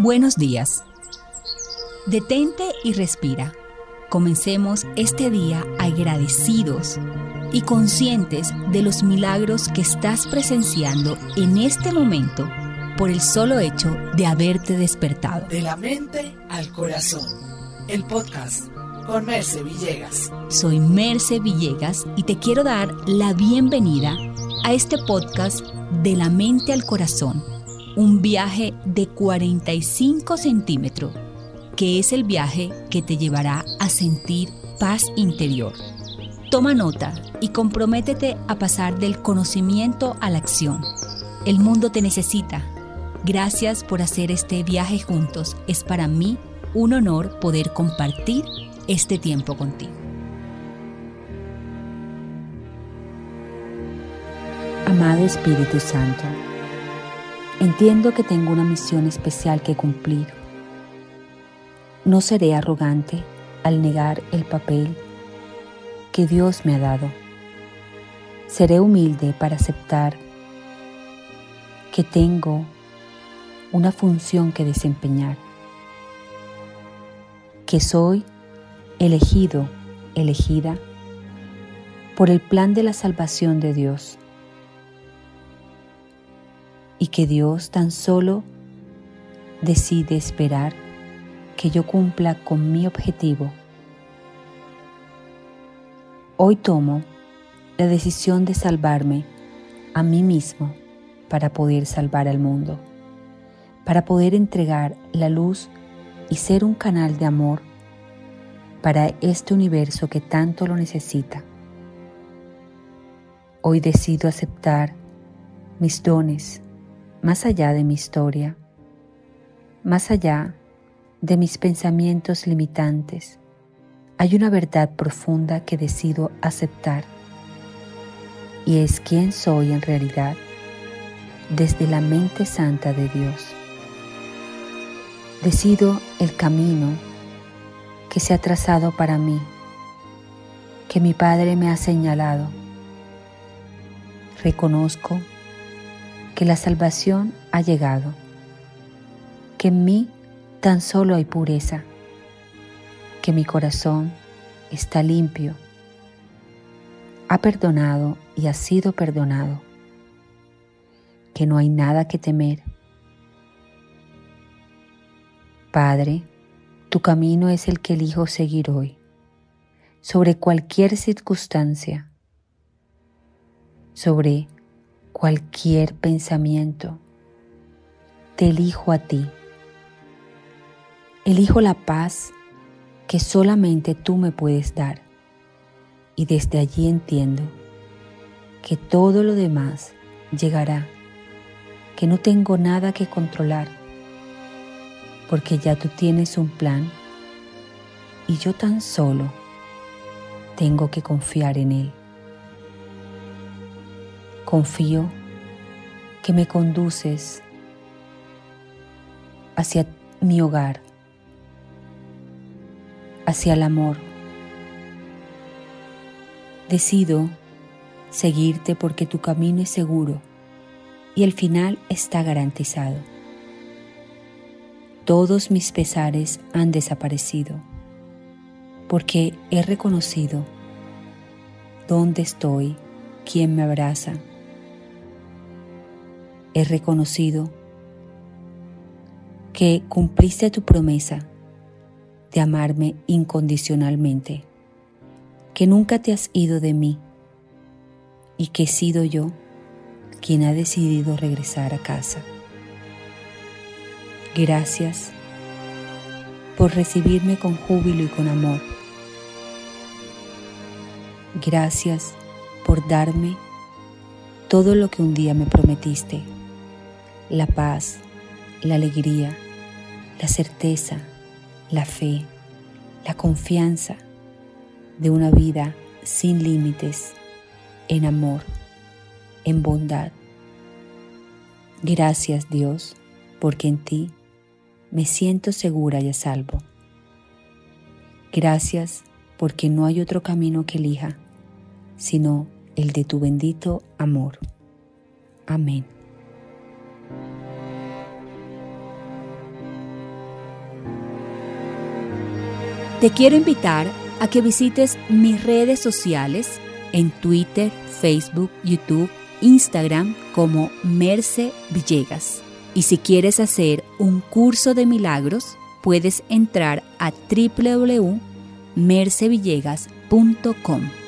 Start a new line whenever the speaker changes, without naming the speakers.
Buenos días. Detente y respira. Comencemos este día agradecidos y conscientes de los milagros que estás presenciando en este momento por el solo hecho de haberte despertado.
De la mente al corazón. El podcast con Merce Villegas.
Soy Merce Villegas y te quiero dar la bienvenida a este podcast de la mente al corazón un viaje de 45 centímetros, que es el viaje que te llevará a sentir paz interior. Toma nota y comprométete a pasar del conocimiento a la acción. El mundo te necesita. Gracias por hacer este viaje juntos. Es para mí un honor poder compartir este tiempo contigo.
Amado Espíritu Santo, Entiendo que tengo una misión especial que cumplir. No seré arrogante al negar el papel que Dios me ha dado. Seré humilde para aceptar que tengo una función que desempeñar, que soy elegido, elegida por el plan de la salvación de Dios y que Dios tan solo decide esperar que yo cumpla con mi objetivo. Hoy tomo la decisión de salvarme a mí mismo para poder salvar al mundo, para poder entregar la luz y ser un canal de amor para este universo que tanto lo necesita. Hoy decido aceptar mis dones, más allá de mi historia, más allá de mis pensamientos limitantes, hay una verdad profunda que decido aceptar y es quién soy en realidad desde la mente santa de Dios. Decido el camino que se ha trazado para mí, que mi Padre me ha señalado. Reconozco que la salvación ha llegado, que en mí tan solo hay pureza, que mi corazón está limpio, ha perdonado y ha sido perdonado, que no hay nada que temer. Padre, tu camino es el que elijo seguir hoy, sobre cualquier circunstancia, sobre cualquier pensamiento. Te elijo a ti. Elijo la paz que solamente tú me puedes dar. Y desde allí entiendo que todo lo demás llegará, que no tengo nada que controlar, porque ya tú tienes un plan y yo tan solo tengo que confiar en él. Confío que me conduces hacia mi hogar, hacia el amor. Decido seguirte porque tu camino es seguro y el final está garantizado. Todos mis pesares han desaparecido porque he reconocido dónde estoy, quién me abraza he reconocido que cumpliste tu promesa de amarme incondicionalmente, que nunca te has ido de mí y que he sido yo quien ha decidido regresar a casa. Gracias por recibirme con júbilo y con amor. Gracias por darme todo lo que un día me prometiste la paz, la alegría, la certeza, la fe, la confianza de una vida sin límites, en amor, en bondad. Gracias Dios, porque en ti me siento segura y a salvo. Gracias porque no hay otro camino que elija, sino el de tu bendito amor. Amén. Te quiero invitar a que visites mis redes sociales en Twitter, Facebook, YouTube, Instagram como Merce Villegas. Y si quieres hacer un curso de milagros, puedes entrar a www.mercevillegas.com.